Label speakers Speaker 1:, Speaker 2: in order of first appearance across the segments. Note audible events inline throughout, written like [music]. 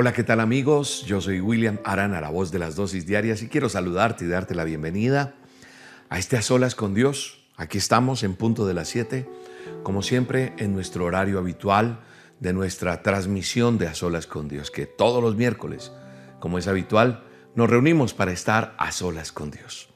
Speaker 1: Hola, ¿qué tal amigos? Yo soy William Arana, la voz de las dosis diarias, y quiero saludarte y darte la bienvenida a este A Solas con Dios. Aquí estamos en punto de las 7, como siempre en nuestro horario habitual de nuestra transmisión de A Solas con Dios, que todos los miércoles, como es habitual, nos reunimos para estar a solas con Dios.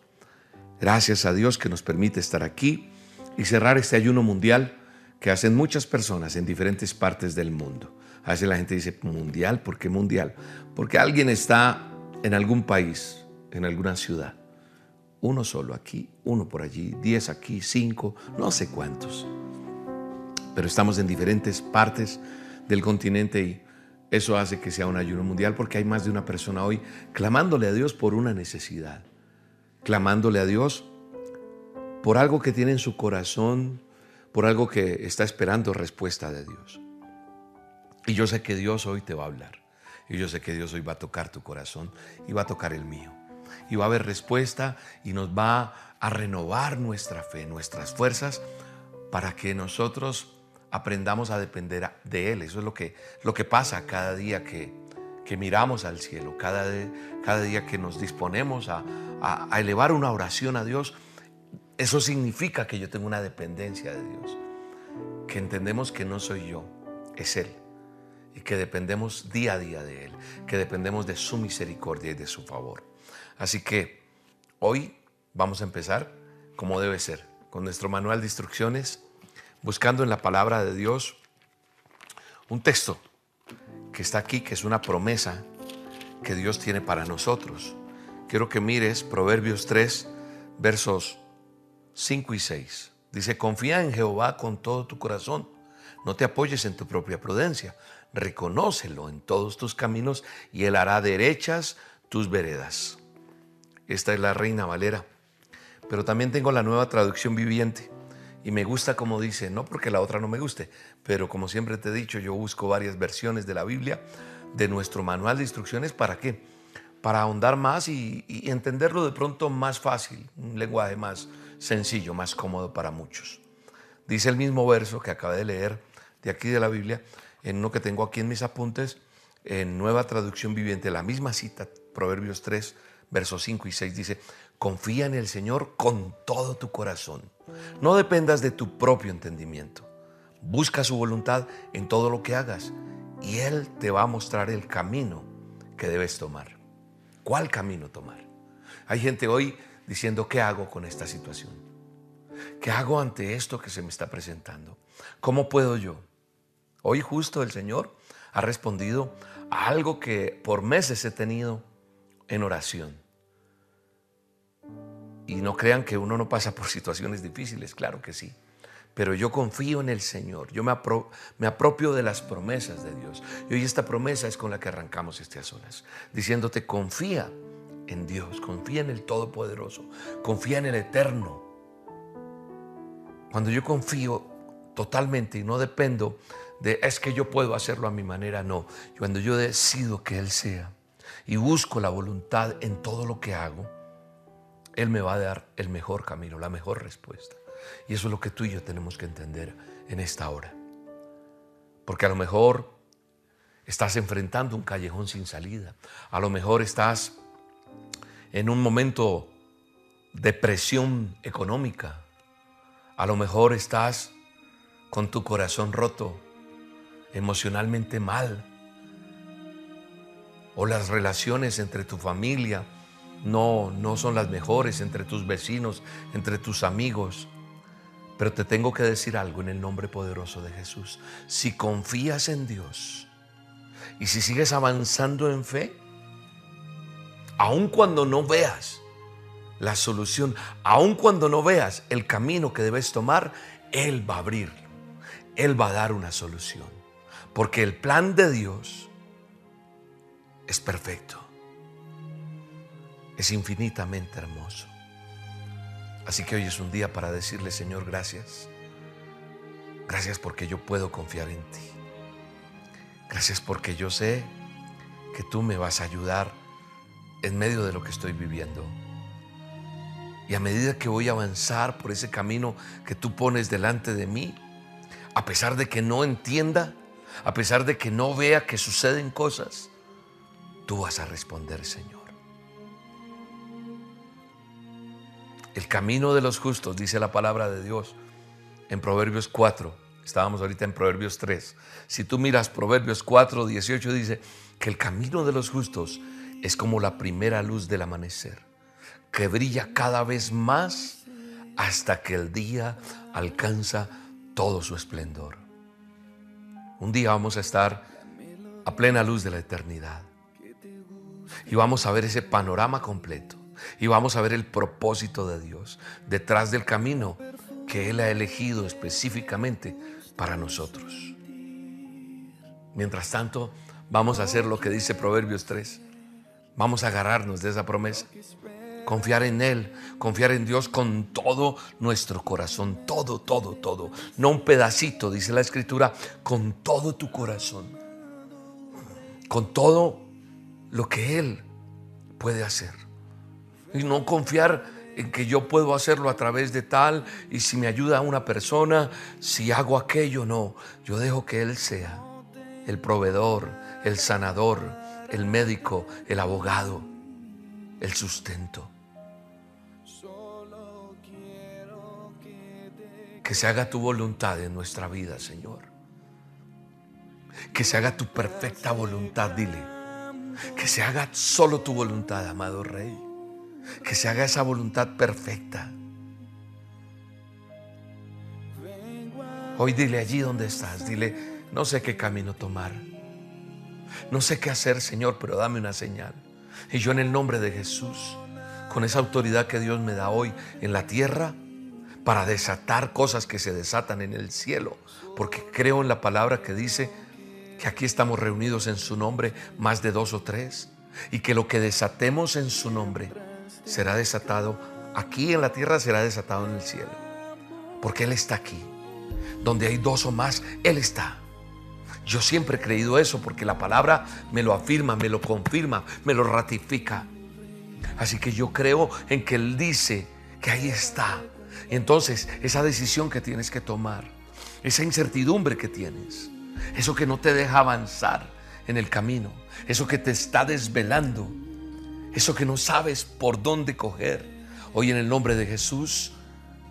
Speaker 1: Gracias a Dios que nos permite estar aquí y cerrar este ayuno mundial que hacen muchas personas en diferentes partes del mundo. A veces la gente dice, mundial, ¿por qué mundial? Porque alguien está en algún país, en alguna ciudad. Uno solo aquí, uno por allí, diez aquí, cinco, no sé cuántos. Pero estamos en diferentes partes del continente y eso hace que sea un ayuno mundial porque hay más de una persona hoy clamándole a Dios por una necesidad, clamándole a Dios por algo que tiene en su corazón, por algo que está esperando respuesta de Dios. Y yo sé que Dios hoy te va a hablar. Y yo sé que Dios hoy va a tocar tu corazón y va a tocar el mío. Y va a haber respuesta y nos va a renovar nuestra fe, nuestras fuerzas, para que nosotros aprendamos a depender de Él. Eso es lo que, lo que pasa cada día que, que miramos al cielo, cada, día que nos disponemos a, a elevar una oración a Dios. Eso significa que yo tengo una dependencia de Dios, que entendemos que no soy yo, es Él y que dependemos día a día de Él, que dependemos de su misericordia y de su favor. Así que hoy vamos a empezar como debe ser, con nuestro manual de instrucciones, buscando en la palabra de Dios un texto que está aquí, que es una promesa que Dios tiene para nosotros. Quiero que mires Proverbios 3, versos 5 y 6. Dice, confía en Jehová con todo tu corazón, no te apoyes en tu propia prudencia, reconócelo en todos tus caminos y Él hará derechas tus veredas. Esta es la Reina Valera. Pero también tengo la nueva traducción viviente y me gusta como dice, no porque la otra no me guste, pero como siempre te he dicho, yo busco varias versiones de la Biblia, de nuestro manual de instrucciones, ¿para qué? Para ahondar más y, y entenderlo de pronto más fácil, un lenguaje más sencillo, más cómodo para muchos. Dice el mismo verso que acabé de leer de aquí de la Biblia, en uno que tengo aquí en mis apuntes, en nueva traducción viviente, la misma cita, Proverbios 3, versos 5 y 6, dice, confía en el Señor con todo tu corazón. No dependas de tu propio entendimiento. Busca su voluntad en todo lo que hagas y Él te va a mostrar el camino que debes tomar. ¿Cuál camino tomar? Hay gente hoy diciendo, ¿qué hago con esta situación? ¿Qué hago ante esto que se me está presentando? ¿Cómo puedo yo? Hoy justo el Señor ha respondido a algo que por meses he tenido en oración. Y no crean que uno no pasa por [laughs] situaciones difíciles, claro que sí. Pero yo confío en el Señor, yo me, apropio de las promesas de Dios. Y hoy esta promesa es con la que arrancamos este a solas, diciéndote confía en Dios, confía en el Todopoderoso, confía en el Eterno. Cuando yo confío totalmente y no dependo de es que yo puedo hacerlo a mi manera, no. Cuando yo decido que Él sea y busco la voluntad en todo lo que hago, Él me va a dar el mejor camino, la mejor respuesta. Y eso es lo que tú y yo tenemos que entender en esta hora. Porque a lo mejor estás enfrentando un callejón sin salida. A lo mejor estás en un momento de presión económica. A lo mejor estás con tu corazón roto emocionalmente mal. O las relaciones entre tu familia no, no son las mejores, entre tus vecinos, entre tus amigos. Pero te tengo que decir algo en el nombre poderoso de Jesús. Si confías en Dios y si sigues avanzando en fe, aun cuando no veas la solución, aun cuando no veas el camino que debes tomar, Él va a abrirlo. Él va a dar una solución. Porque el plan de Dios es perfecto. es infinitamente hermoso. Así que hoy es un día para decirle, Señor, gracias. Gracias porque yo puedo confiar en ti. Gracias porque yo sé que tú me vas a ayudar en medio de lo que estoy viviendo. Y a medida que voy a avanzar por ese camino que tú pones delante de mí, a pesar de que no entienda, a pesar de que no vea que suceden cosas, tú vas a responder, Señor. El camino de los justos, dice la palabra de Dios en Proverbios 4. Estábamos ahorita en Proverbios 3. Si tú miras Proverbios 4, 18, dice que el camino de los justos es como la primera luz del amanecer, que brilla cada vez más hasta que el día alcanza todo su esplendor. Un día vamos a estar a plena luz de la eternidad y vamos a ver ese panorama completo y vamos a ver el propósito de Dios detrás del camino que Él ha elegido específicamente para nosotros. Mientras tanto, vamos a hacer lo que dice Proverbios 3. Vamos a agarrarnos de esa promesa. Confiar en Él, confiar en Dios con todo nuestro corazón, todo, todo, todo. No un pedacito, dice la Escritura, con todo tu corazón. Con todo lo que Él puede hacer y no confiar en que yo puedo hacerlo a través de tal y si me ayuda una persona, si hago aquello, no. Yo dejo que Él sea el proveedor, el sanador, el médico, el abogado, el sustento. Que se haga tu voluntad en nuestra vida, Señor. Que se haga tu perfecta voluntad, dile. Que se haga solo tu voluntad, amado Rey que se haga esa voluntad perfecta. Hoy dile allí donde estás, dile, no sé qué camino tomar. No sé qué hacer, Señor, pero dame una señal. Y yo en el nombre de Jesús, con esa autoridad que Dios me da hoy en la tierra, para desatar cosas que se desatan en el cielo, porque creo en la palabra que dice que aquí estamos reunidos en su nombre, más de dos o tres, y que lo que desatemos en su nombre, será desatado aquí en la tierra, será desatado en el cielo. Porque Él está aquí. Donde hay dos o más, Él está. Yo siempre he creído eso porque la palabra me lo afirma, me lo confirma, me lo ratifica. Así que yo creo en que Él dice que ahí está. Entonces, esa decisión que tienes que tomar, esa incertidumbre que tienes, eso que no te deja avanzar en el camino, eso que te está desvelando, eso que no sabes por dónde coger. Hoy en el nombre de Jesús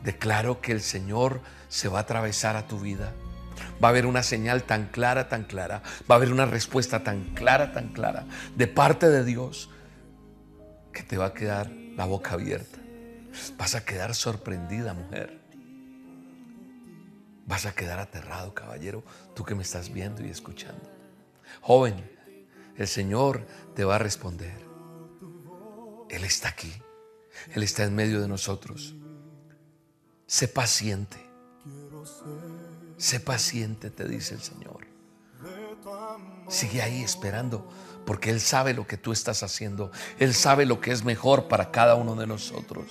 Speaker 1: declaro que el Señor se va a atravesar a tu vida. Va a haber una señal tan clara, tan clara. Va a haber una respuesta tan clara, tan clara de parte de Dios que te va a quedar la boca abierta. Vas a quedar sorprendida, mujer. Vas a quedar aterrado, caballero, tú que me estás viendo y escuchando. Joven, el Señor te va a responder. Él está aquí. Él está en medio de nosotros. Sé paciente. Sé paciente, te dice el Señor. Sigue ahí esperando, porque Él sabe lo que tú estás haciendo. Él sabe lo que es mejor para cada uno de nosotros.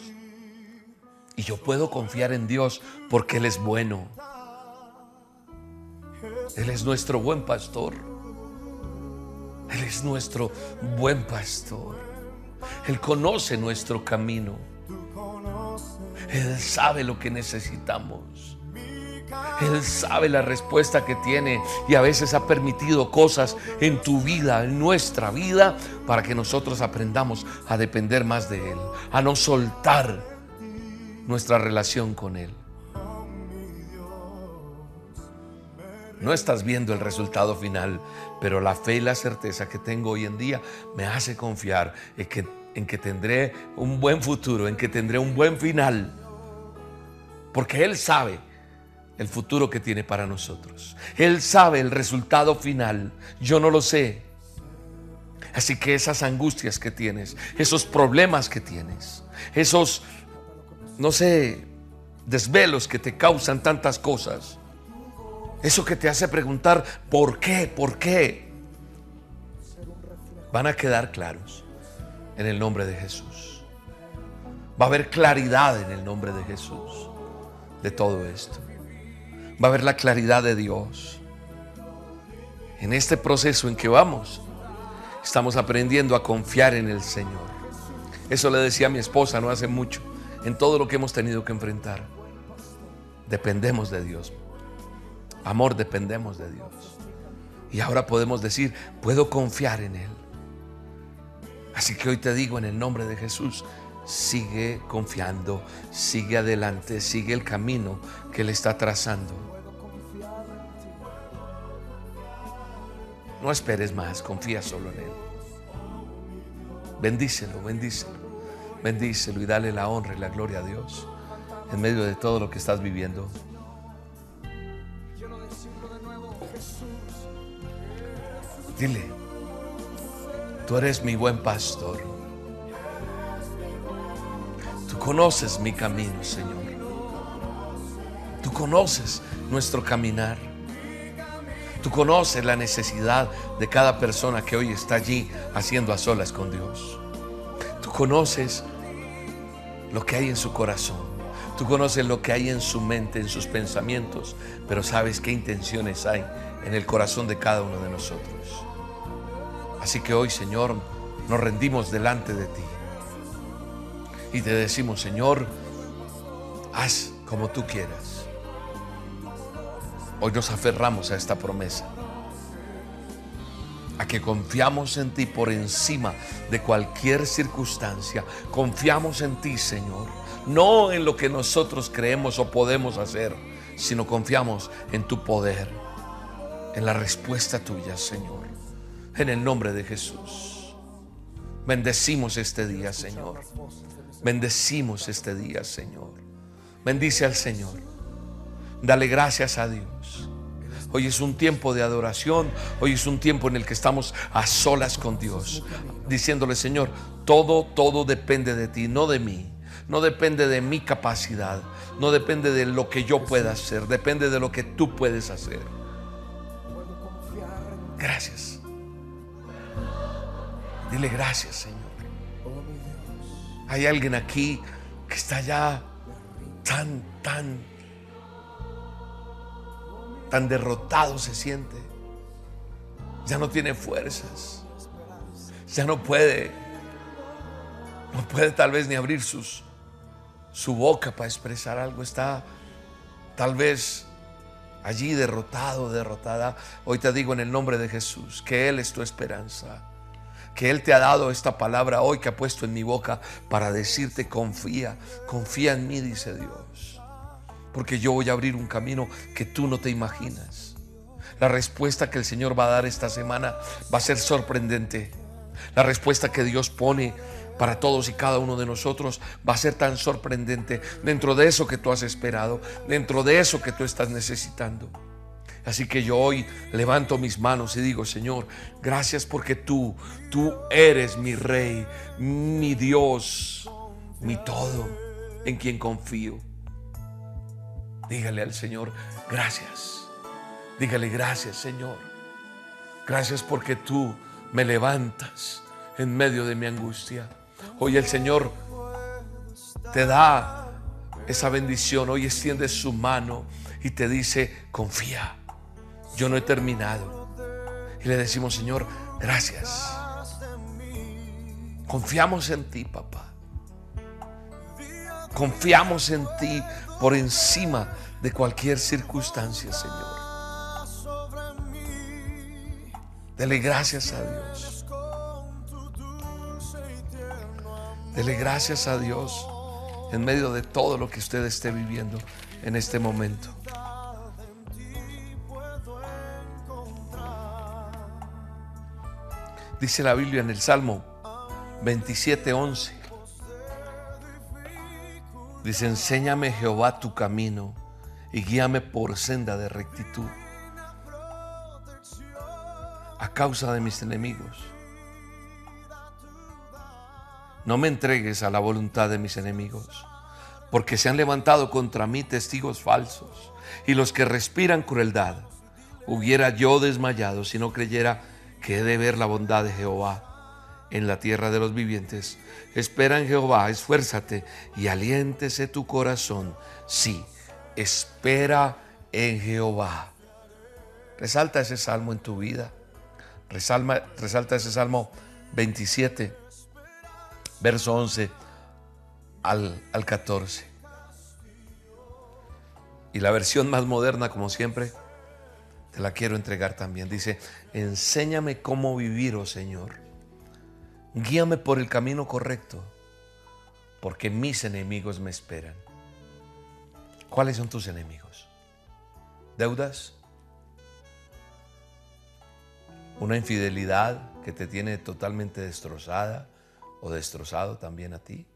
Speaker 1: Y yo puedo confiar en Dios porque Él es bueno. Él es nuestro buen pastor. Él es nuestro buen pastor. Él conoce nuestro camino. Él sabe lo que necesitamos. Él sabe la respuesta que tiene y a veces ha permitido cosas en tu vida, en nuestra vida, para que nosotros aprendamos a depender más de Él, a no soltar nuestra relación con Él. No estás viendo el resultado final, pero la fe y la certeza que tengo hoy en día me hace confiar en que, en que tendré un buen futuro, en que tendré un buen final. Porque Él sabe el futuro que tiene para nosotros. Él sabe el resultado final. Yo no lo sé. Así que esas angustias que tienes, esos problemas que tienes, esos, no sé, desvelos que te causan tantas cosas, eso que te hace preguntar, ¿por qué? ¿Por qué? Van a quedar claros. en el nombre de Jesús. Va a haber claridad en el nombre de Jesús de todo esto. Va a haber la claridad de Dios. En este proceso en que vamos, estamos aprendiendo a confiar en el Señor. Eso le decía a mi esposa no hace mucho, en todo lo que hemos tenido que enfrentar. Dependemos de Dios. Amor, dependemos de Dios. Y ahora podemos decir, puedo confiar en Él. Así que hoy te digo en el nombre de Jesús, sigue confiando, sigue adelante, sigue el camino que Él está trazando. No esperes más, confía solo en Él. Bendícelo, bendícelo, bendícelo y dale la honra y la gloria a Dios en medio de todo lo que estás viviendo. Dile, tú eres mi buen pastor. Tú conoces mi camino, Señor. Tú conoces nuestro caminar. Tú conoces la necesidad de cada persona que hoy está allí haciendo a solas con Dios. Tú conoces lo que hay en su corazón. Tú conoces lo que hay en su mente, en sus pensamientos, pero sabes qué intenciones hay en el corazón de cada uno de nosotros. Así que hoy, Señor, nos rendimos delante de ti y te decimos, Señor, haz como tú quieras. Hoy nos aferramos a esta promesa, a que confiamos en ti por encima de cualquier circunstancia. Confiamos en ti, Señor, no en lo que nosotros creemos o podemos hacer, sino confiamos en tu poder, en la respuesta tuya, Señor en el nombre de Jesús. Bendecimos este día, Señor. Bendecimos este día, Señor. Bendice al Señor. Dale gracias a Dios. Hoy es un tiempo de adoración. Hoy es un tiempo en el que estamos a solas con Dios. Diciéndole, Señor, todo, todo depende de ti, no de mí. No depende de mi capacidad. No depende de lo que yo pueda hacer. Depende de lo que tú puedes hacer. Gracias. Dile gracias, Señor. Hay alguien aquí que está ya tan, tan, tan derrotado se siente. Ya no tiene fuerzas. Ya no puede, no puede tal vez ni abrir su boca para expresar algo. Está tal vez allí derrotado, derrotada. Hoy te digo en el nombre de Jesús que Él es tu esperanza que Él te ha dado esta palabra hoy que ha puesto en mi boca para decirte confía, confía en mí, dice Dios. Porque yo voy a abrir un camino que tú no te imaginas. La respuesta que el Señor va a dar esta semana va a ser sorprendente. La respuesta que Dios pone para todos y cada uno de nosotros va a ser tan sorprendente dentro de eso que tú has esperado, dentro de eso que tú estás necesitando. Así que yo hoy levanto mis manos y digo, Señor, gracias porque tú, tú eres mi rey, mi Dios, mi todo, en quien confío. Dígale al Señor, gracias. Dígale, gracias, Señor. Gracias porque tú me levantas en medio de mi angustia. Hoy el Señor te da esa bendición. Hoy extiende su mano y te dice, confía yo no he terminado. Y le decimos, Señor, gracias. Confiamos en ti, papá. Confiamos en ti por encima de cualquier circunstancia, Señor. Dele gracias a Dios. Dele gracias a Dios en medio de todo lo que usted esté viviendo en este momento. Dice la Biblia en el Salmo 27:11. Dice, enséñame Jehová tu camino y guíame por senda de rectitud a causa de mis enemigos. No me entregues a la voluntad de mis enemigos, porque se han levantado contra mí testigos falsos y los que respiran crueldad. Hubiera yo desmayado si no creyera que he de ver la bondad de Jehová en la tierra de los vivientes. Espera en Jehová, esfuérzate y aliéntese tu corazón. Sí, espera en Jehová. Resalta ese salmo en tu vida. resalta ese salmo 27, verso 11 al, al 14. Y la versión más moderna, como siempre, te la quiero entregar también. Dice, enséñame cómo vivir, oh Señor. Guíame por el camino correcto, porque mis enemigos me esperan. ¿Cuáles son tus enemigos? ¿Deudas? ¿Una infidelidad que te tiene totalmente destrozada o destrozado también a ti?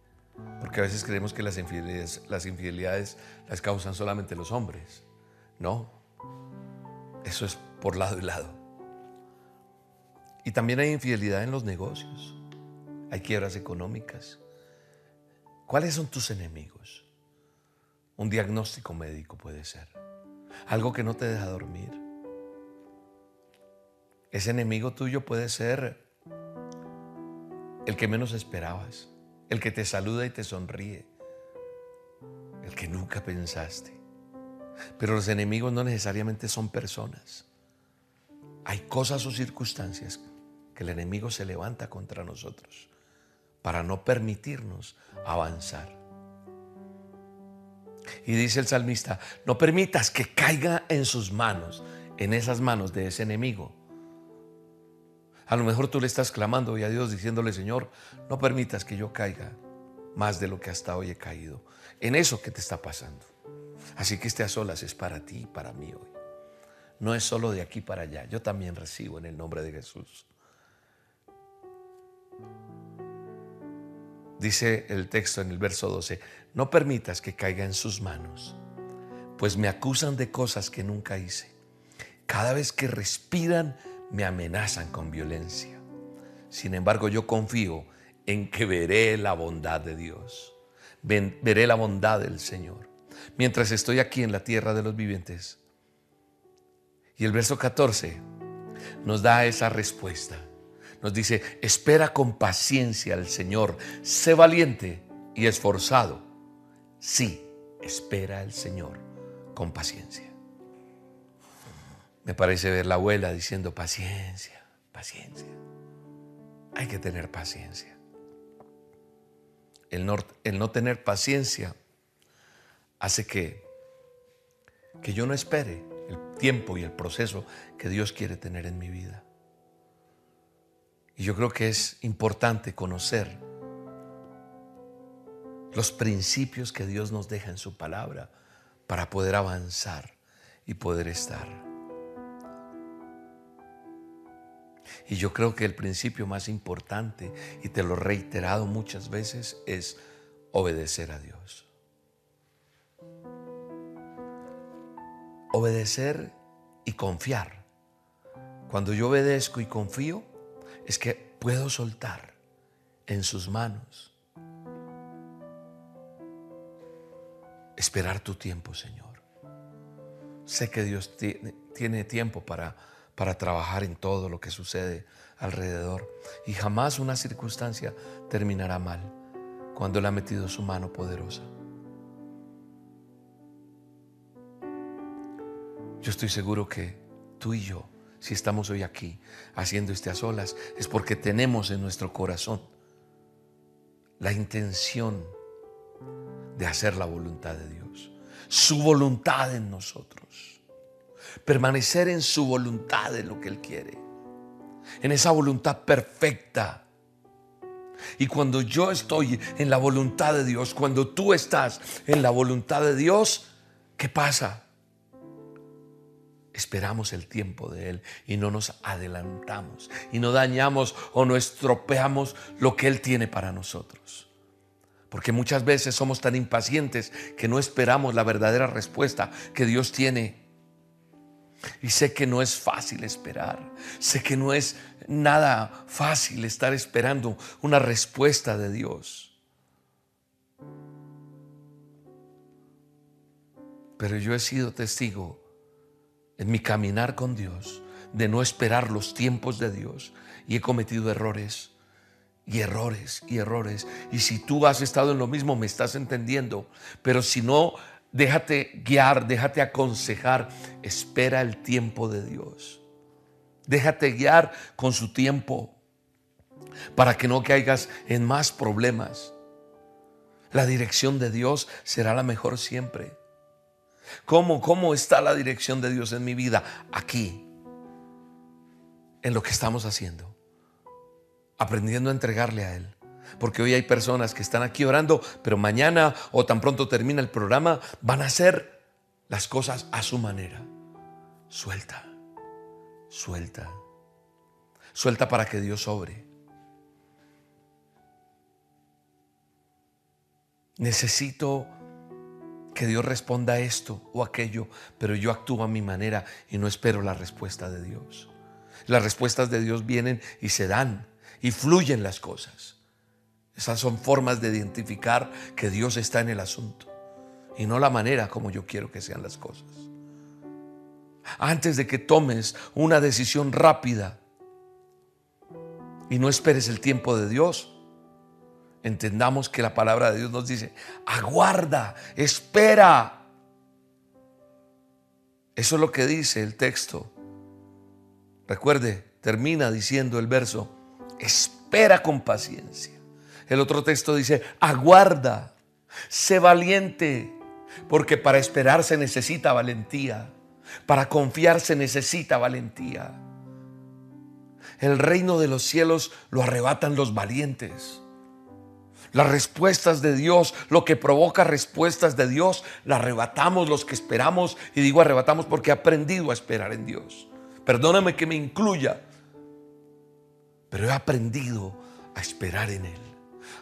Speaker 1: Porque a veces creemos que las infidelidades, las causan solamente los hombres. No, eso es por lado y lado. Y también hay infidelidad en los negocios. Hay quiebras económicas. ¿Cuáles son tus enemigos? Un diagnóstico médico puede ser. Algo que no te deja dormir. Ese enemigo tuyo puede ser el que menos esperabas, el que te saluda y te sonríe, el que nunca pensaste. Pero los enemigos no necesariamente son personas. Hay cosas o circunstancias que el enemigo se levanta contra nosotros para no permitirnos avanzar. Y dice el salmista, no permitas que caiga en sus manos, en esas manos de ese enemigo. A lo mejor tú le estás clamando hoy a Dios diciéndole, Señor, no permitas que yo caiga más de lo que hasta hoy he caído, en eso que te está pasando. Así que este a solas es para ti y para mí hoy. No es solo de aquí para allá. Yo también recibo en el nombre de Jesús. Dice el texto en el verso 12, no permitas que caiga en sus manos, pues me acusan de cosas que nunca hice. Cada vez que respiran, me amenazan con violencia. Sin embargo, yo confío en que veré la bondad de Dios. veré la bondad del Señor mientras estoy aquí en la tierra de los vivientes. Y el verso 14 nos da esa respuesta. Nos dice, espera con paciencia al Señor, sé valiente y esforzado. Sí, espera al Señor con paciencia. Me parece ver la abuela diciendo, paciencia, paciencia. Hay que tener paciencia. El no, el no tener paciencia hace que, que yo no espere el tiempo y el proceso que Dios quiere tener en mi vida. Y yo creo que es importante conocer los principios que Dios nos deja en su palabra para poder avanzar y poder estar. Y yo creo que el principio más importante, y te lo he reiterado muchas veces, es obedecer a Dios. obedecer y confiar. Cuando yo obedezco y confío, es que puedo soltar en sus manos. Esperar tu tiempo, Señor. Sé que Dios tiene, tiempo para, para trabajar en todo lo que sucede alrededor y jamás una circunstancia terminará mal cuando Él ha metido su mano poderosa. Yo estoy seguro que tú y yo, si estamos hoy aquí haciendo este a solas, es porque tenemos en nuestro corazón la intención de hacer la voluntad de Dios, su voluntad en nosotros, permanecer en su voluntad de lo que Él quiere, en esa voluntad perfecta. Y cuando yo estoy en la voluntad de Dios, cuando tú estás en la voluntad de Dios, ¿qué pasa? Esperamos el tiempo de Él y no nos adelantamos y no dañamos o no estropeamos lo que Él tiene para nosotros. Porque muchas veces somos tan impacientes que no esperamos la verdadera respuesta que Dios tiene. Y sé que no es fácil esperar. Sé que no es nada fácil estar esperando una respuesta de Dios. Pero yo he sido testigo en mi caminar con Dios, de no esperar los tiempos de Dios y he cometido errores y errores y errores. Y si tú has estado en lo mismo, me estás entendiendo. Pero si no, déjate guiar, déjate aconsejar. Espera el tiempo de Dios. Déjate guiar con su tiempo para que no caigas en más problemas. La dirección de Dios será la mejor siempre. ¿Cómo, ¿Cómo está la dirección de Dios en mi vida? Aquí, en lo que estamos haciendo aprendiendo a entregarle a Él. Porque hoy hay personas que están aquí orando, pero mañana o tan pronto termina el programa, van a hacer las cosas a su manera. Suelta, suelta, suelta para que Dios obre. Necesito que Dios responda esto o aquello, pero yo actúo a mi manera y no espero la respuesta de Dios. Las respuestas de Dios vienen y se dan y fluyen las cosas. Esas son formas de identificar que Dios está en el asunto y no la manera como yo quiero que sean las cosas. Antes de que tomes una decisión rápida y no esperes el tiempo de Dios, entendamos que la palabra de Dios nos dice, aguarda, espera. Eso es lo que dice el texto. Recuerde, termina diciendo el verso, espera con paciencia. El otro texto dice, aguarda, sé valiente, porque para esperar se necesita valentía, para confiar se necesita valentía. El reino de los cielos lo arrebatan los valientes. Las respuestas de Dios, lo que provoca respuestas de Dios, las arrebatamos los que esperamos. Y digo arrebatamos porque he aprendido a esperar en Dios. Perdóname que me incluya, pero he aprendido a esperar en Él.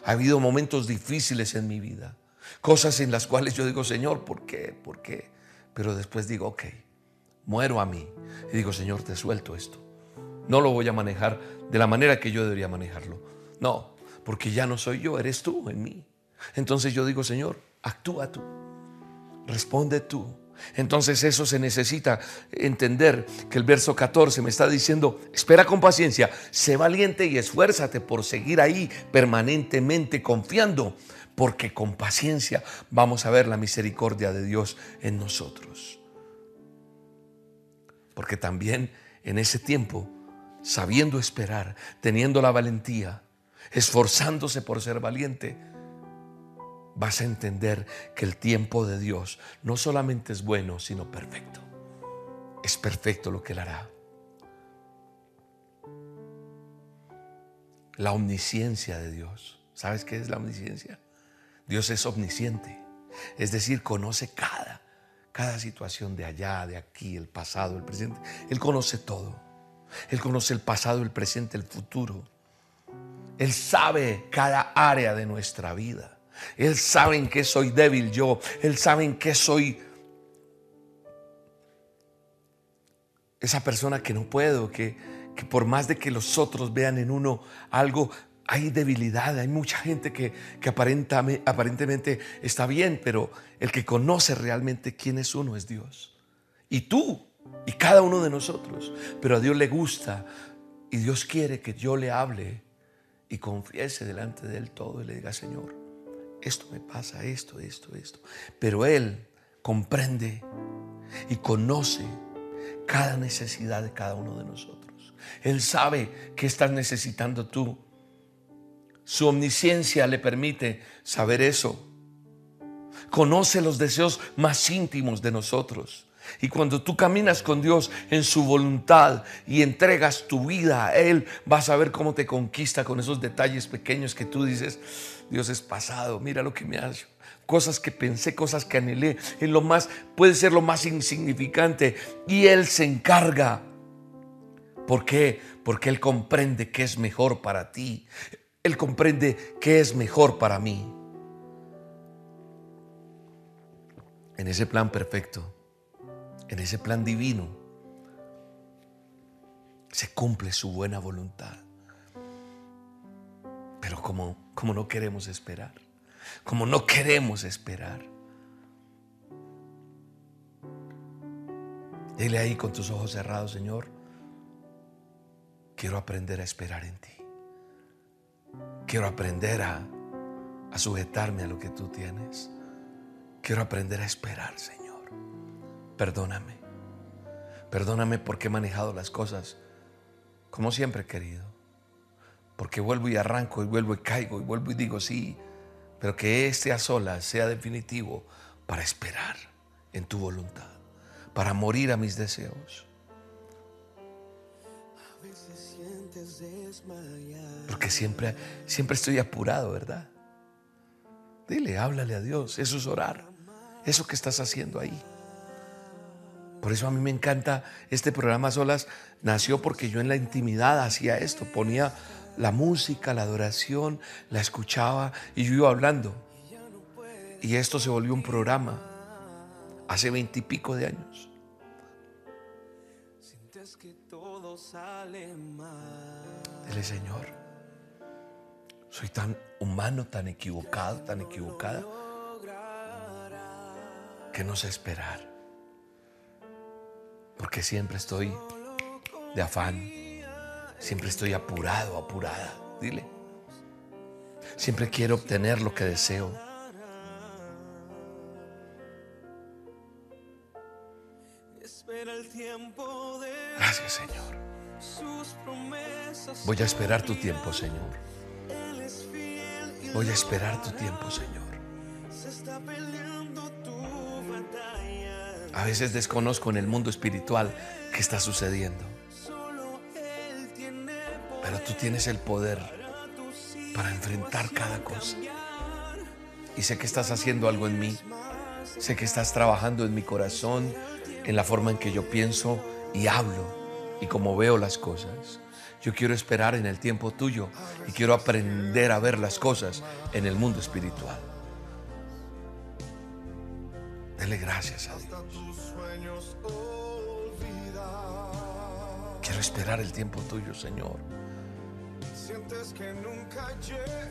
Speaker 1: Ha habido momentos difíciles en mi vida, cosas en las cuales yo digo, Señor, ¿por qué? ¿Por qué? Pero después digo, ok, muero a mí y digo, Señor, te suelto esto. No lo voy a manejar de la manera que yo debería manejarlo. No, porque ya no soy yo, eres tú en mí. Entonces yo digo, Señor, actúa tú, responde tú entonces eso se necesita entender que el verso 14 me está diciendo, espera con paciencia, sé valiente y esfuérzate por seguir ahí permanentemente confiando, porque con paciencia vamos a ver la misericordia de Dios en nosotros. Porque también en ese tiempo, sabiendo esperar, teniendo la valentía, esforzándose por ser valiente, vas a entender que el tiempo de Dios no solamente es bueno, sino perfecto. Es perfecto lo que Él hará. La omnisciencia de Dios. ¿Sabes qué es la omnisciencia? Dios es omnisciente. Es decir, conoce cada, cada situación de allá, de aquí, el pasado, el presente. Él conoce todo. Él conoce el pasado, el presente, el futuro. Él sabe cada área de nuestra vida. Él sabe en qué soy débil yo. Él sabe en qué soy esa persona que no puedo, que, por más de que los otros vean en uno algo, hay debilidad, hay mucha gente que, que aparentemente está bien, pero el que conoce realmente quién es uno es Dios. Y tú, y cada uno de nosotros. Pero a Dios le gusta y Dios quiere que yo le hable y confiese delante de Él todo y le diga, Señor, esto me pasa, esto, esto, esto. Pero Él comprende y conoce cada necesidad de cada uno de nosotros. Él sabe qué estás necesitando tú. Su omnisciencia le permite saber eso. Conoce los deseos más íntimos de nosotros. Y cuando tú caminas con Dios en su voluntad y entregas tu vida a Él, vas a ver cómo te conquista con esos detalles pequeños que tú dices, Dios es pasado, mira lo que me ha hecho. Cosas que pensé, cosas que anhelé, en lo más, puede ser lo más insignificante. Y Él se encarga. ¿Por qué? Porque Él comprende qué es mejor para ti. Él comprende qué es mejor para mí. En ese plan perfecto, en ese plan divino, se cumple su buena voluntad. Pero como, como no queremos esperar, como no queremos esperar, dile ahí con tus ojos cerrados, Señor, quiero aprender a esperar en ti. Quiero aprender a, a sujetarme a lo que tú tienes. Quiero aprender a esperar, Señor. Perdóname. Perdóname porque he manejado las cosas como siempre he querido. Porque vuelvo y arranco y vuelvo y caigo y vuelvo y digo sí, pero que este a solas sea definitivo para esperar en tu voluntad, para morir a mis deseos. Porque siempre, siempre estoy apurado, ¿verdad? Dile, háblale a Dios, eso es orar, eso que estás haciendo ahí. Por eso a mí me encanta este programa Solas. Nació porque yo en la intimidad hacía esto, ponía la música, la adoración, la escuchaba y yo iba hablando. Y esto se volvió un programa hace veintipico de años. Dile, Señor, soy tan humano, tan equivocado, tan equivocada, que no sé esperar porque siempre estoy de afán, siempre estoy apurado, apurada, dile. Siempre quiero obtener lo que deseo. Gracias, Señor. Voy a esperar tu tiempo, Señor. Voy a esperar tu tiempo, Señor. A veces desconozco en el mundo espiritual qué está sucediendo. Pero tú tienes el poder para enfrentar cada cosa. Y sé que estás haciendo algo en mí. Sé que estás trabajando en mi corazón, en la forma en que yo pienso y hablo y como veo las cosas. Yo quiero esperar en el tiempo tuyo y quiero aprender a ver las cosas en el mundo espiritual. Dele gracias a Dios. Quiero esperar el tiempo tuyo, Señor.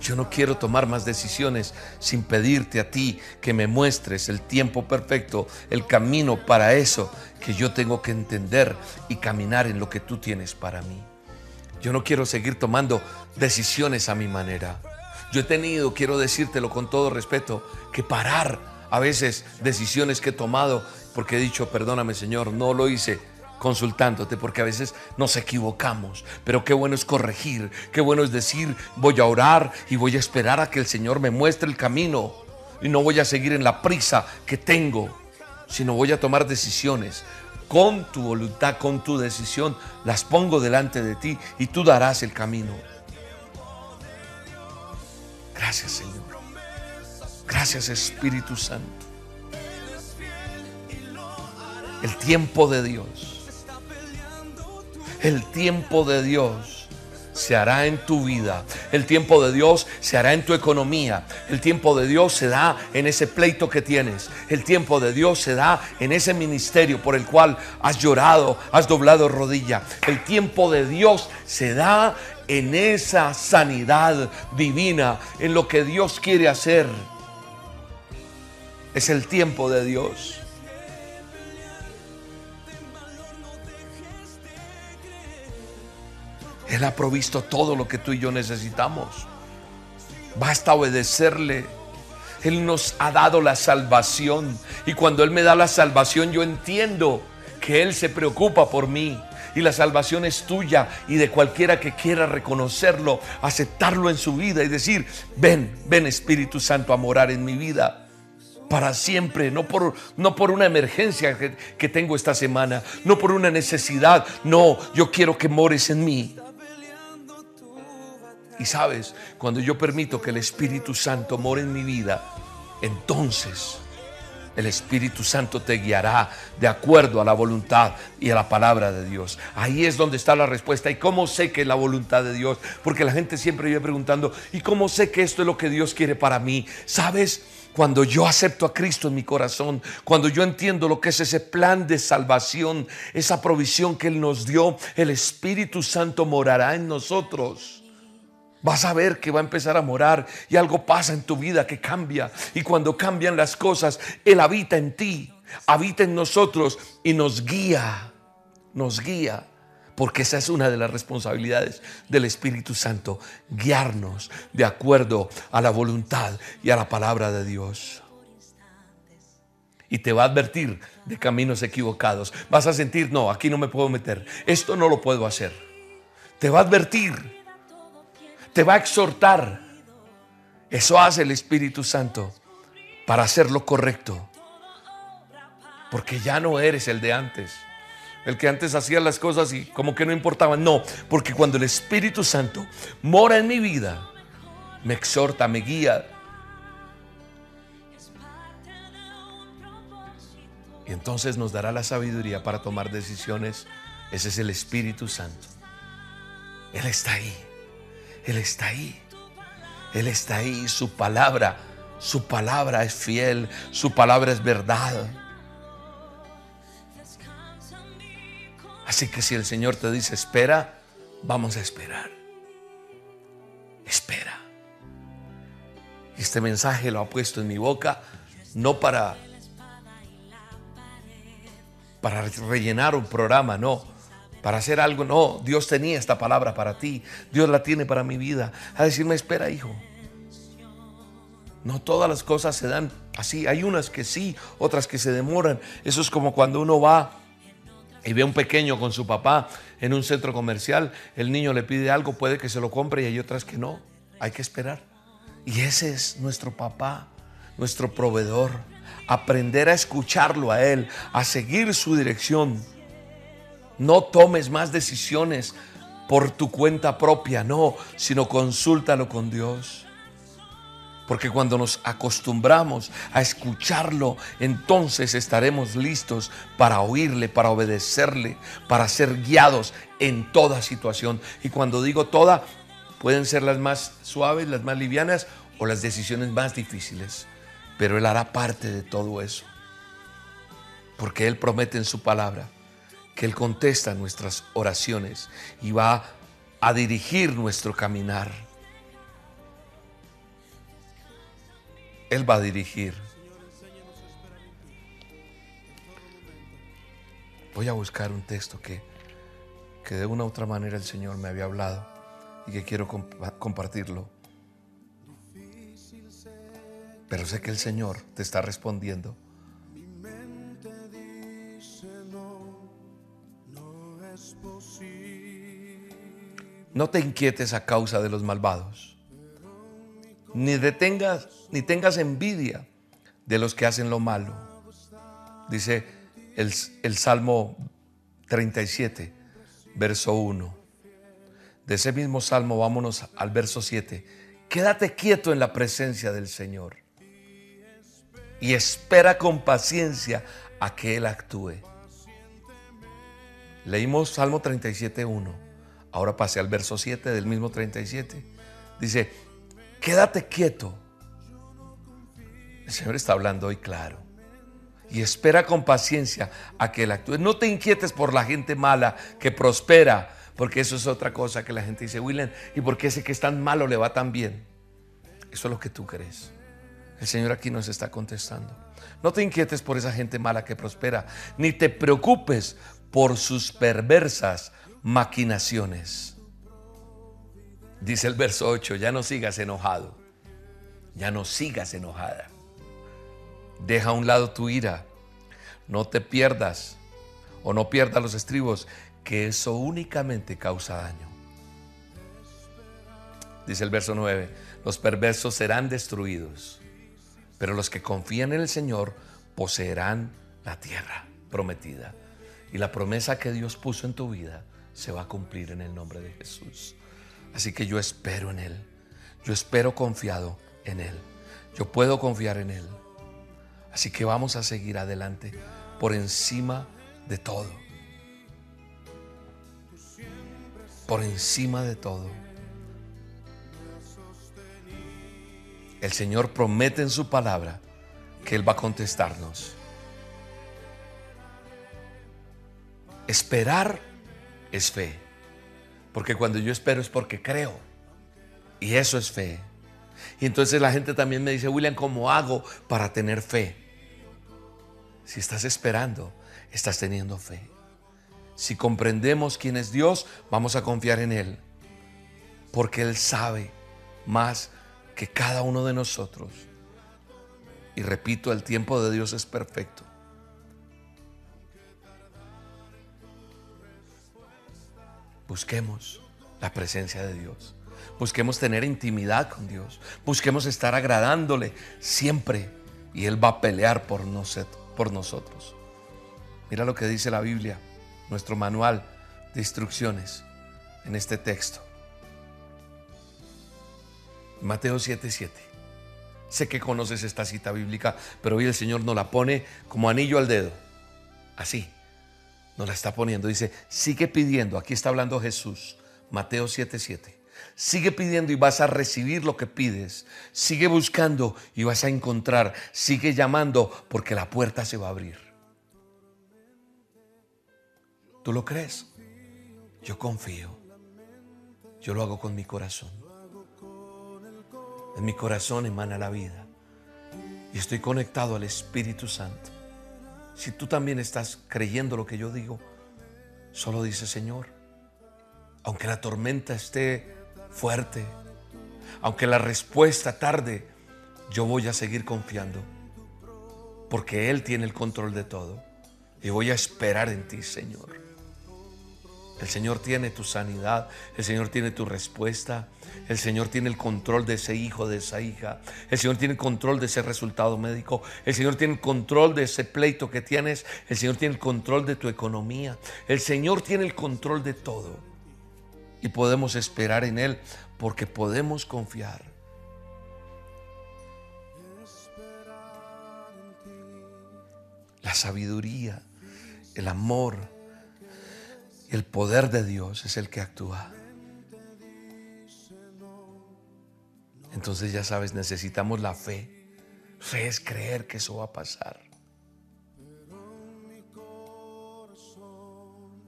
Speaker 1: Yo no quiero tomar más decisiones sin pedirte a ti que me muestres el tiempo perfecto, el camino para eso que yo tengo que entender y caminar en lo que tú tienes para mí. Yo no quiero seguir tomando decisiones a mi manera. Yo he tenido, quiero decírtelo con todo respeto, que parar a veces decisiones que he tomado porque he dicho, perdóname Señor, no lo hice consultándote, porque a veces nos equivocamos, pero qué bueno es corregir, qué bueno es decir, voy a orar y voy a esperar a que el Señor me muestre el camino y no voy a seguir en la prisa que tengo, sino voy a tomar decisiones con tu voluntad, con tu decisión, las pongo delante de ti y tú darás el camino. Gracias Señor. Gracias Espíritu Santo. El tiempo de Dios. El tiempo de Dios se hará en tu vida. El tiempo de Dios se hará en tu economía. El tiempo de Dios se da en ese pleito que tienes. El tiempo de Dios se da en ese ministerio por el cual has llorado, has doblado rodilla. El tiempo de Dios se da en esa sanidad divina, en lo que Dios quiere hacer. Es el tiempo de Dios. Él ha provisto todo lo que tú y yo necesitamos. Basta obedecerle. Él nos ha dado la salvación. Y cuando Él me da la salvación, yo entiendo que Él se preocupa por mí. Y la salvación es tuya y de cualquiera que quiera reconocerlo, aceptarlo en su vida y decir, ven, ven Espíritu Santo a morar en mi vida para siempre, no por, no por una emergencia que, tengo esta semana, no por una necesidad, no, yo quiero que mores en mí. Y sabes, cuando yo permito que el Espíritu Santo more en mi vida, entonces el Espíritu Santo te guiará de acuerdo a la voluntad y a la palabra de Dios. Ahí es donde está la respuesta. ¿Y cómo sé que es la voluntad de Dios? Porque la gente siempre vive preguntando, ¿y cómo sé que esto es lo que Dios quiere para mí? ¿Sabes? Cuando yo acepto a Cristo en mi corazón, cuando yo entiendo lo que es ese plan de salvación, esa provisión que Él nos dio, el Espíritu Santo morará en nosotros vas a ver que va a empezar a morar y algo pasa en tu vida que cambia. Y cuando cambian las cosas, Él habita en ti, habita en nosotros y nos guía, nos guía Porque esa es una de las responsabilidades del Espíritu Santo, guiarnos de acuerdo a la voluntad y a la palabra de Dios. Y te va a advertir de caminos equivocados. Vas a sentir, no, aquí no me puedo meter. Esto no lo puedo hacer. Te va a advertir. Te va a exhortar. Eso hace el Espíritu Santo para hacer lo correcto. Porque ya no eres el de antes el que antes hacía las cosas y como que no importaba. No, porque cuando el Espíritu Santo mora en mi vida, me exhorta, me guía. Y entonces nos dará la sabiduría para tomar decisiones. Ese es el Espíritu Santo. Él está ahí. Él está ahí. Él está ahí. Su palabra, su palabra es fiel. Su palabra es verdad. Así que si el Señor te dice espera, vamos a esperar. Espera. Este mensaje lo ha puesto en mi boca no para para rellenar un programa, no, para hacer algo, no, Dios tenía esta palabra para ti, Dios la tiene para mi vida, a decirme, espera hijo. No todas las cosas se dan así, hay unas que sí, otras que se demoran. Eso es como cuando uno va y ve a un pequeño con su papá en un centro comercial, el niño le pide algo, puede que se lo compre y hay otras que no, hay que esperar. Y ese es nuestro papá, nuestro proveedor. Aprender a escucharlo a Él, a seguir su dirección. No tomes más decisiones por tu cuenta propia, no, sino consúltalo con Dios. Porque cuando nos acostumbramos a escucharlo, entonces estaremos listos para oírle, para obedecerle, para ser guiados en toda situación. Y cuando digo toda, pueden ser las más suaves, las más livianas o las decisiones más difíciles. Pero Él hará parte de todo eso. Porque Él promete en su palabra que Él contesta nuestras oraciones y va a dirigir nuestro caminar. Él va a dirigir. Voy a buscar un texto que, que de una u otra manera el Señor me había hablado y que quiero compartirlo. Pero sé que el Señor te está respondiendo. No te inquietes a causa de los malvados ni detengas, ni tengas envidia de los que hacen lo malo. Dice el, el Salmo 37, verso 1. De ese mismo salmo vámonos al verso 7. Quédate quieto en la presencia del Señor y espera con paciencia a que Él actúe. Leímos Salmo 37, 1. Ahora pasé al verso 7 del mismo 37. Dice, quédate quieto. El Señor está hablando hoy claro. Y espera con paciencia a que Él actúe. No te inquietes por la gente mala que prospera, porque eso es otra cosa que la gente dice, William, ¿y por qué ese que es tan malo le va tan bien? Eso es lo que tú crees. El Señor aquí nos está contestando. No te inquietes por esa gente mala que prospera, ni te preocupes por sus perversas maquinaciones. Dice el verso 8, ya no sigas enojado, ya no sigas enojada. Deja a un lado tu ira, no te pierdas o no pierdas los estribos, que eso únicamente causa daño. Dice el verso 9, los perversos serán destruidos, pero los que confían en el Señor poseerán la tierra prometida. Y la promesa que Dios puso en tu vida se va a cumplir en el nombre de Jesús. Así que yo espero en Él. Yo espero confiado en Él. Yo puedo confiar en Él. Así que vamos a seguir adelante por encima de todo. Por encima de todo. El Señor promete en su palabra que Él va a contestarnos. Esperar es fe. Porque cuando yo espero es porque creo. Y eso es fe. Y entonces la gente también me dice, William, ¿cómo hago para tener fe? Si estás esperando, estás teniendo fe. Si comprendemos quién es Dios, vamos a confiar en Él. Porque Él sabe más que cada uno de nosotros. Y repito, el tiempo de Dios es perfecto. Busquemos la presencia de Dios. Busquemos tener intimidad con Dios. Busquemos estar agradándole siempre. Y Él va a pelear por, nosotros. Mira lo que dice la Biblia, nuestro manual de instrucciones en este texto. Mateo 7:7. Sé que conoces esta cita bíblica, pero hoy el Señor nos la pone como anillo al dedo. Así. Nos la está poniendo. Dice, sigue pidiendo. Aquí está hablando Jesús. Mateo 7:7. Sigue pidiendo y vas a recibir lo que pides. Sigue buscando y vas a encontrar. Sigue llamando porque la puerta se va a abrir. ¿Tú lo crees? Yo confío. Yo lo hago con mi corazón. En mi corazón emana la vida. Y estoy conectado al Espíritu Santo. Si tú también estás creyendo lo que yo digo, solo dice Señor, aunque la tormenta esté fuerte, aunque la respuesta tarde, yo voy a seguir confiando, porque Él tiene el control de todo. Y voy a esperar en ti, Señor. El Señor tiene tu sanidad, el Señor tiene tu respuesta, el Señor tiene el control de ese hijo, de esa hija, el Señor tiene el control de ese resultado médico, el Señor tiene el control de ese pleito que tienes, el Señor tiene el control de tu economía, el Señor tiene el control de todo. Y podemos esperar en Él porque podemos confiar. La sabiduría, el amor, el poder de Dios es el que actúa. Entonces ya sabes, necesitamos la fe. Fe es creer que eso va a pasar.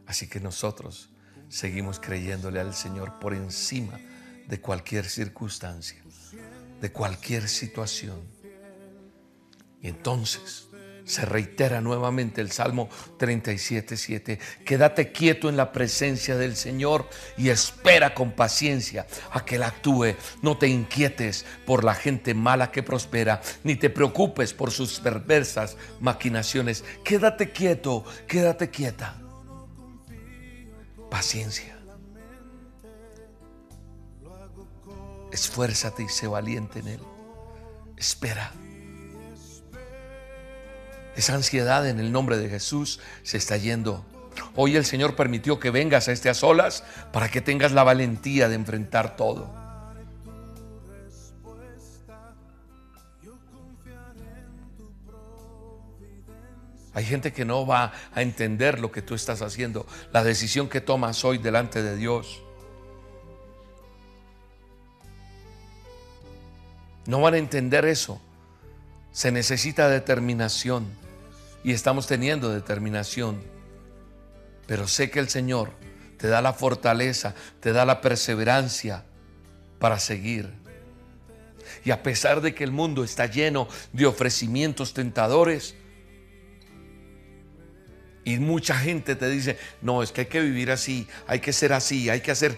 Speaker 1: Así que nosotros seguimos creyéndole al Señor por encima de cualquier circunstancia, de cualquier situación. Y entonces se reitera nuevamente el Salmo 37.7. Quédate quieto en la presencia del Señor y espera con paciencia a que Él actúe. No te inquietes por la gente mala que prospera, ni te preocupes por sus perversas maquinaciones. Quédate quieto, quédate quieta. Paciencia. Esfuérzate y sé valiente en Él. Espera. Esa ansiedad en el nombre de Jesús se está yendo. Hoy el Señor permitió que vengas a este a solas para que tengas la valentía de enfrentar todo. Hay gente que no va a entender lo que tú estás haciendo, la decisión que tomas hoy delante de Dios. No van a entender eso. Se necesita determinación y estamos teniendo determinación. Pero sé que el Señor te da la fortaleza, te da la perseverancia para seguir. Y a pesar de que el mundo está lleno de ofrecimientos tentadores, y mucha gente te dice, no, es que hay que vivir así, hay que ser así, hay que hacer...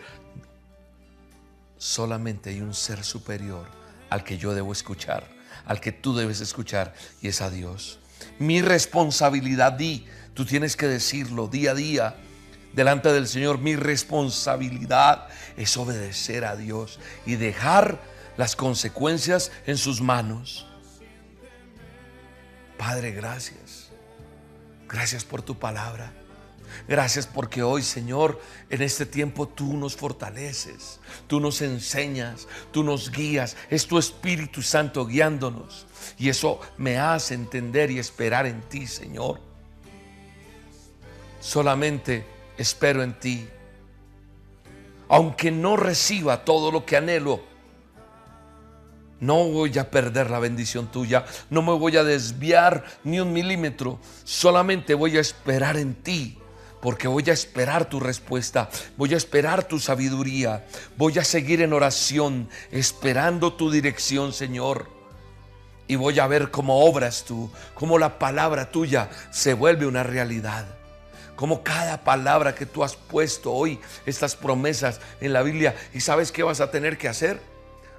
Speaker 1: Solamente hay un ser superior al que yo debo escuchar, al que tú debes escuchar, y es a Dios mi responsabilidad, di, tú tienes que decirlo día a día delante del Señor, mi responsabilidad es obedecer a Dios y dejar las consecuencias en sus manos. Padre, gracias. Gracias por tu palabra. Gracias porque hoy, Señor, en este tiempo tú nos fortaleces, tú nos enseñas, tú nos guías. Es tu Espíritu Santo guiándonos. Y eso me hace entender y esperar en ti, Señor. Solamente espero en ti. Aunque no reciba todo lo que anhelo, no voy a perder la bendición tuya, no me voy a desviar ni un milímetro, solamente voy a esperar en ti porque voy a esperar tu respuesta, voy a esperar tu sabiduría, voy a seguir en oración, esperando tu dirección, Señor. Y voy a ver cómo obras tú, cómo la palabra tuya se vuelve una realidad, como cada palabra que tú has puesto hoy, estas promesas en la Biblia, y sabes qué vas a tener que hacer.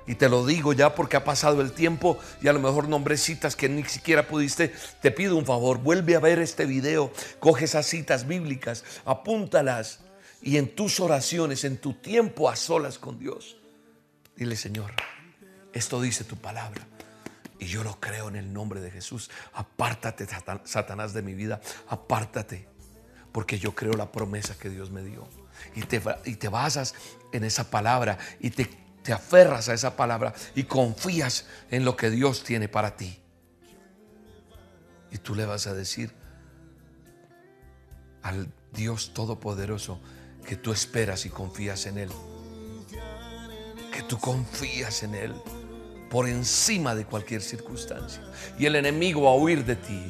Speaker 1: Y te lo digo ya porque ha pasado el tiempo y a lo mejor nombré citas que ni siquiera pudiste. Te pido un favor, vuelve a ver este video, coge esas citas bíblicas, apúntalas y en tus oraciones, en tu tiempo a solas con Dios, dile Señor, esto dice tu palabra. Y yo lo creo en el nombre de Jesús. Apártate, Satanás, de mi vida. Apártate. Porque yo creo la promesa que Dios me dio. Y te, y te basas en esa palabra y te te aferras a esa palabra y confías en lo que Dios tiene para ti. Y tú le vas a decir al Dios Todopoderoso que tú esperas y confías en Él. Que tú confías en Él por encima de cualquier circunstancia. Y el enemigo va a huir de ti.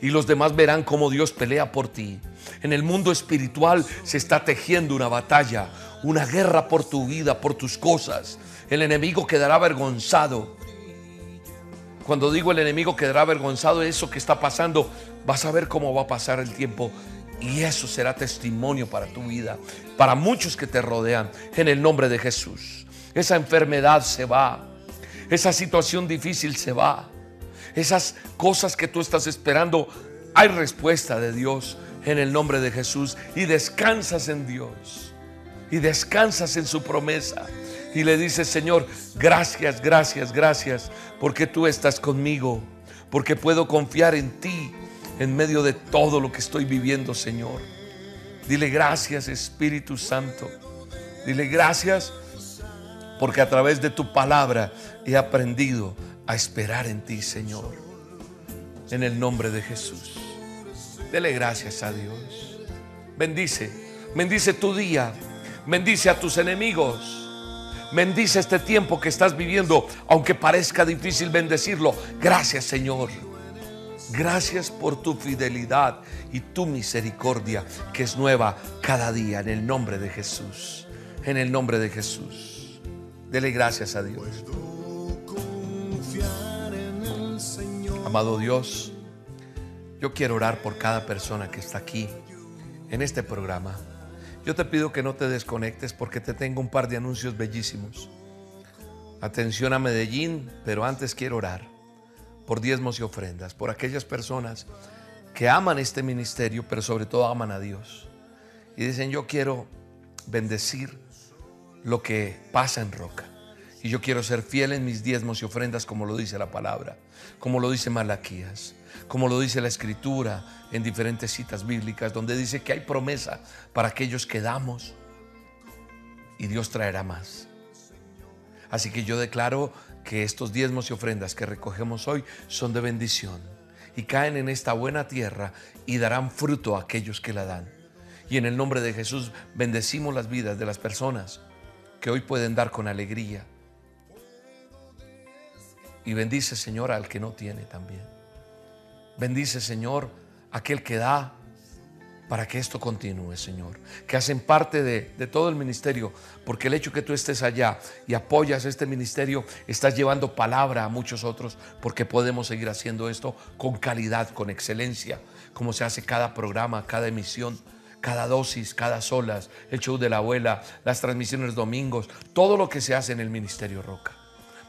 Speaker 1: Y los demás verán cómo Dios pelea por ti. En el mundo espiritual se está tejiendo una batalla, una guerra por tu vida, por tus cosas. El enemigo quedará avergonzado. Cuando digo el enemigo quedará avergonzado eso que está pasando, vas a ver cómo va a pasar el tiempo y eso será testimonio para tu vida, para muchos que te rodean, en el nombre de Jesús. Esa enfermedad se va, esa situación difícil se va, esas cosas que tú estás esperando, hay respuesta de Dios en el nombre de Jesús y descansas en Dios y descansas en su promesa y le dices, Señor, gracias, gracias, gracias, porque tú estás conmigo, porque puedo confiar en ti en medio de todo lo que estoy viviendo, Señor. Dile gracias, Espíritu Santo. Dile gracias porque a través de tu palabra he aprendido a esperar en ti, Señor. En el nombre de Jesús. Dele gracias a Dios. Bendice, bendice tu día. Bendice a tus enemigos. Bendice este tiempo que estás viviendo, aunque parezca difícil bendecirlo. Gracias Señor. Gracias por tu fidelidad y tu misericordia que es nueva cada día en el nombre de Jesús. En el nombre de Jesús. Dele gracias a Dios. Amado Dios, yo quiero orar por cada persona que está aquí en este programa. Yo te pido que no te desconectes porque te tengo un par de anuncios bellísimos. Atención a Medellín, pero antes quiero orar por diezmos y ofrendas, por aquellas personas que aman este ministerio, pero sobre todo aman a Dios. Y dicen, yo quiero bendecir lo que pasa en Roca. Y yo quiero ser fiel en mis diezmos y ofrendas como lo dice la palabra, como lo dice Malaquías como lo dice la escritura en diferentes citas bíblicas, donde dice que hay promesa para aquellos que damos y Dios traerá más. Así que yo declaro que estos diezmos y ofrendas que recogemos hoy son de bendición y caen en esta buena tierra y darán fruto a aquellos que la dan. Y en el nombre de Jesús bendecimos las vidas de las personas que hoy pueden dar con alegría. Y bendice, Señor, al que no tiene también. Bendice, Señor, aquel que da para que esto continúe, Señor. Que hacen parte de, todo el ministerio, porque el hecho que tú estés allá y apoyas este ministerio, estás llevando palabra a muchos otros, porque podemos seguir haciendo esto con calidad, con excelencia, como se hace cada programa, cada emisión, cada dosis, cada solas, el show de la abuela, las transmisiones domingos, todo lo que se hace en el ministerio Roca.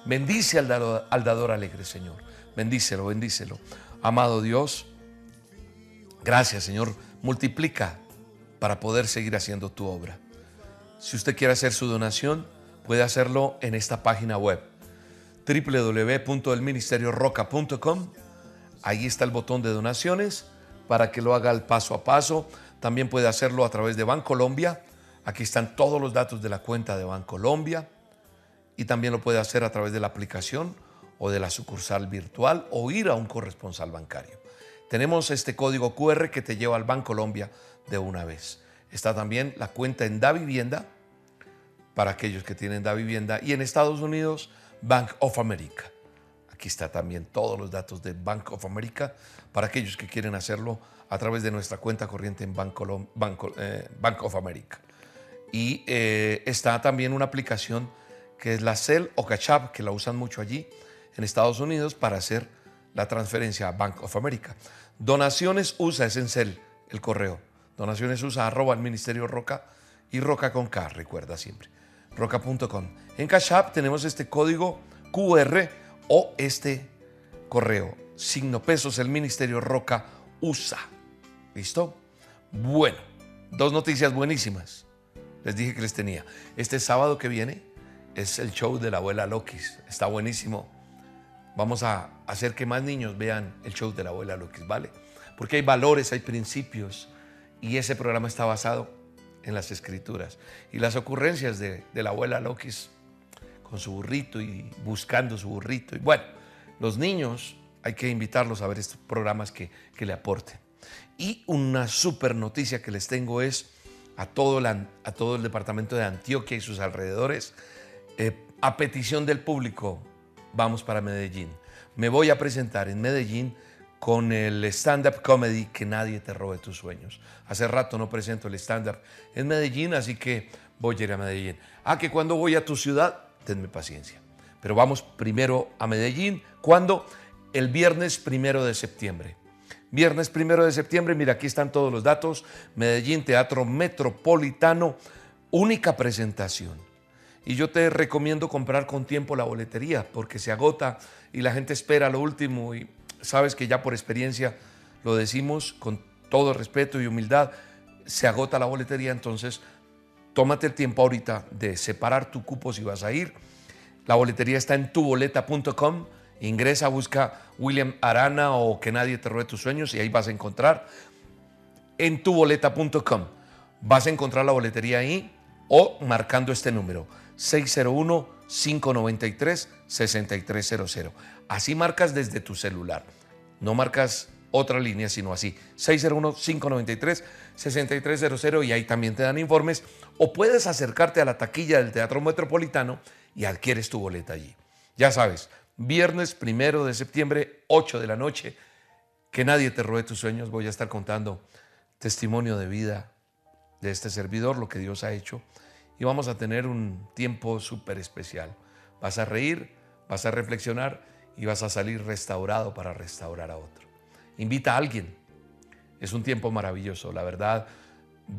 Speaker 1: Bendice al dador alegre, Señor. Bendícelo, bendícelo. Amado Dios, gracias Señor, multiplica para poder seguir haciendo tu obra. Si usted quiere hacer su donación, puede hacerlo en esta página web www.elministerioroca.com. Ahí está el botón de donaciones para que lo haga el paso a paso. También puede hacerlo a través de Bancolombia. Aquí están todos los datos de la cuenta de Bancolombia. Y también lo puede hacer a través de la aplicación o de la sucursal virtual o ir a un corresponsal bancario. Tenemos este código QR que te lleva al Banco Colombia de una vez. Está también la cuenta en Da Vivienda para aquellos que tienen Da Vivienda y en Estados Unidos Bank of America. Aquí está también todos los datos de Bank of America para aquellos que quieren hacerlo a través de nuestra cuenta corriente en Bank, eh, Bank of America. Y eh, está también una aplicación que es la Cell o Cachap, que la usan mucho allí, en Estados Unidos para hacer la transferencia a Bank of America. Donaciones USA es en CEL, el correo. Donaciones USA, arroba el Ministerio Roca y Roca con K, recuerda siempre. Roca.com. En Cash App tenemos este código QR o este correo. Signo pesos, el Ministerio Roca USA. ¿Listo? Bueno, dos noticias buenísimas. Les dije que les tenía. Este sábado que viene es el show de la abuela Lokis. Está buenísimo. Vamos a hacer que más niños vean el show de la abuela Lokis, ¿vale? Porque hay valores, hay principios y ese programa está basado en las escrituras. Y las ocurrencias de, la abuela Lokis con su burrito y buscando su burrito. Y bueno, los niños hay que invitarlos a ver estos programas que, le aporten. Y una super noticia que les tengo es a todo, a todo el departamento de Antioquia y sus alrededores, eh, a petición del público, vamos para Medellín. Me voy a presentar en Medellín con el stand-up comedy Que nadie te robe tus sueños. Hace rato no presento el stand-up en Medellín, así que voy a ir a Medellín. Ah, que cuando voy a tu ciudad, tenme paciencia. Pero vamos primero a Medellín. ¿Cuándo? El viernes primero de septiembre. Viernes primero de septiembre, mira, aquí están todos los datos. Medellín, Teatro Metropolitano, única presentación. Y yo te recomiendo comprar con tiempo la boletería porque se agota y la gente espera lo último y sabes que ya por experiencia lo decimos con todo respeto y humildad, se agota la boletería, entonces tómate el tiempo ahorita de separar tu cupo si vas a ir. La boletería está en tuboleta.com. Ingresa, busca William Arana o que nadie te robe tus sueños y ahí vas a encontrar en tuboleta.com. Vas a encontrar la boletería ahí o marcando este número 601-593-6300. Así marcas desde tu celular. No marcas otra línea, sino así. 601-593-6300 y ahí también te dan informes. O puedes acercarte a la taquilla del Teatro Metropolitano y adquieres tu boleta allí. Ya sabes, viernes primero de septiembre, 8 de la noche. Que nadie te robe tus sueños. Voy a estar contando testimonio de vida de este servidor, lo que Dios ha hecho. Y vamos a tener un tiempo súper especial. Vas a reír, vas a reflexionar y vas a salir restaurado para restaurar a otro. Invita a alguien. Es un tiempo maravilloso. La verdad,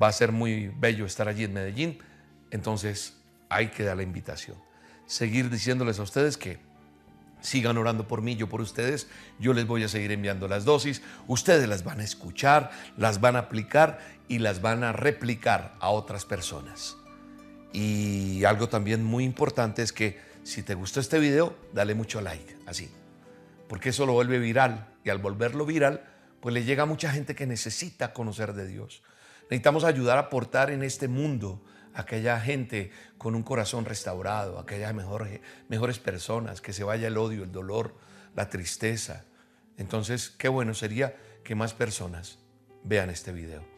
Speaker 1: va a ser muy bello estar allí en Medellín. Entonces, hay que dar la invitación. Seguir diciéndoles a ustedes que sigan orando por mí, yo por ustedes. Yo les voy a seguir enviando las dosis. Ustedes las van a escuchar, las van a aplicar y las van a replicar a otras personas. Y algo también muy importante es que si te gustó este video, dale mucho like, así. Porque eso lo vuelve viral. Y al volverlo viral, pues le llega a mucha gente que necesita conocer de Dios. Necesitamos ayudar a aportar en este mundo a aquella gente con un corazón restaurado, a aquellas mejores, mejores personas, que se vaya el odio, el dolor, la tristeza. Entonces, qué bueno sería que más personas vean este video.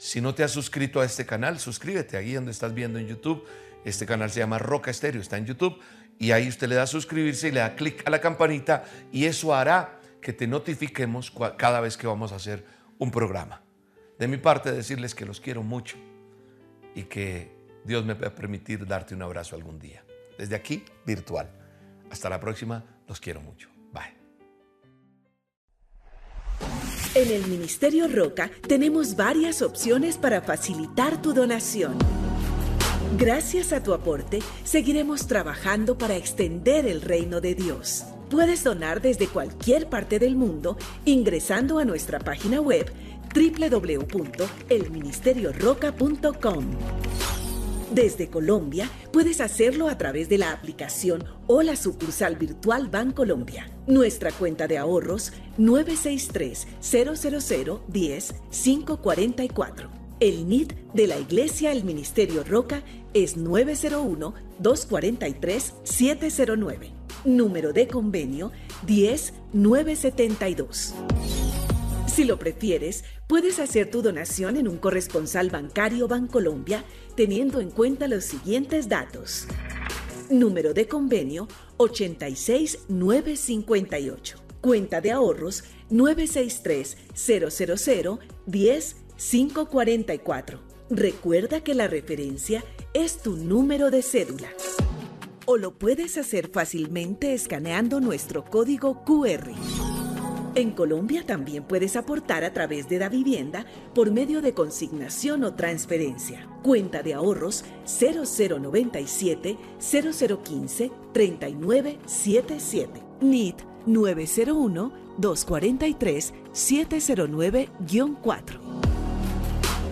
Speaker 1: Si no te has suscrito a este canal, suscríbete ahí donde estás viendo en YouTube. Este canal se llama Roca Estéreo, está en YouTube y ahí usted le da a suscribirse y le da clic a la campanita y eso hará que te notifiquemos cada vez que vamos a hacer un programa. De mi parte decirles que los quiero mucho y que Dios me va a permitir darte un abrazo algún día. Desde aquí, virtual. Hasta la próxima, los quiero mucho.
Speaker 2: En el Ministerio Roca tenemos varias opciones para facilitar tu donación. Gracias a tu aporte, seguiremos trabajando para extender el reino de Dios. Puedes donar desde cualquier parte del mundo ingresando a nuestra página web www.elministerioroca.com. Desde Colombia puedes hacerlo a través de la aplicación o la sucursal virtual Bancolombia. Nuestra cuenta de ahorros 963 000 10 544. El NID de la Iglesia El Ministerio Roca es 901-243-709. Número de convenio 10972. Si lo prefieres, puedes hacer tu donación en un corresponsal bancario Bancolombia teniendo en cuenta los siguientes datos. Número de convenio 86958. Cuenta de ahorros 963 000 10 544. Recuerda que la referencia es tu número de cédula. O lo puedes hacer fácilmente escaneando nuestro código QR. En Colombia también puedes aportar a través de Da Vivienda por medio de consignación o transferencia. Cuenta de ahorros 0097 0015 3977. NIT 901 243 709-4.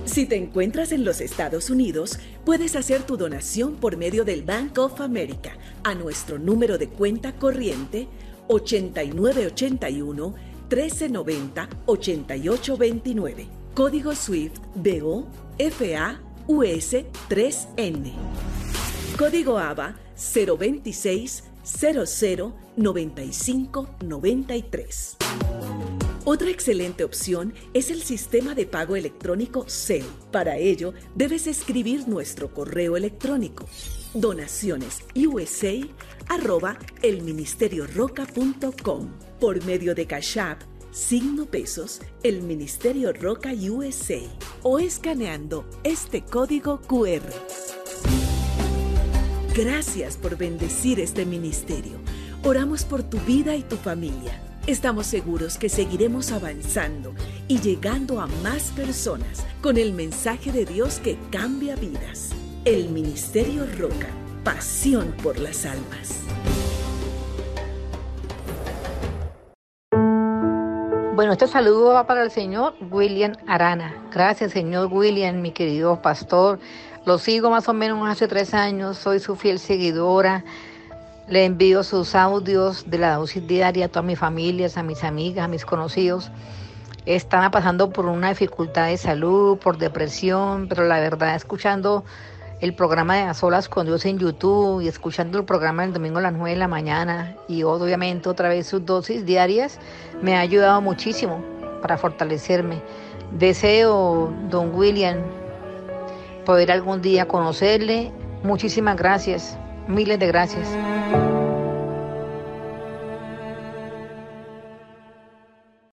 Speaker 2: Si te encuentras en los Estados Unidos, puedes hacer tu donación por medio del Bank of America a nuestro número de cuenta corriente 8981 1390 8829. Código SWIFT BO FA US 3N. Código ABA 026 00 95 93. Otra excelente opción es el sistema de pago electrónico CEL. Para ello, debes escribir nuestro correo electrónico donacionesusa arroba elministerioroca.com por medio de Cash App, signo pesos, el Ministerio Roca USA o escaneando este código QR. Gracias por bendecir este ministerio. Oramos por tu vida y tu familia. Estamos seguros que seguiremos avanzando y llegando a más personas con el mensaje de Dios que cambia vidas. El Ministerio Roca, pasión por las almas.
Speaker 3: Bueno, este saludo va para el señor William Arana. Gracias, señor William, mi querido pastor. Lo sigo más o menos hace tres años, soy su fiel seguidora. Le envío sus audios de la dosis diaria a todas mis familias, a mis amigas, a mis conocidos. Están pasando por una dificultad de salud, por depresión, pero la verdad, escuchando el programa de A Solas con Dios en YouTube y escuchando el programa el domingo a las 9 de la mañana y obviamente otra vez sus dosis diarias, me ha ayudado muchísimo para fortalecerme. Deseo, don William, poder algún día conocerle. Muchísimas gracias, miles de gracias.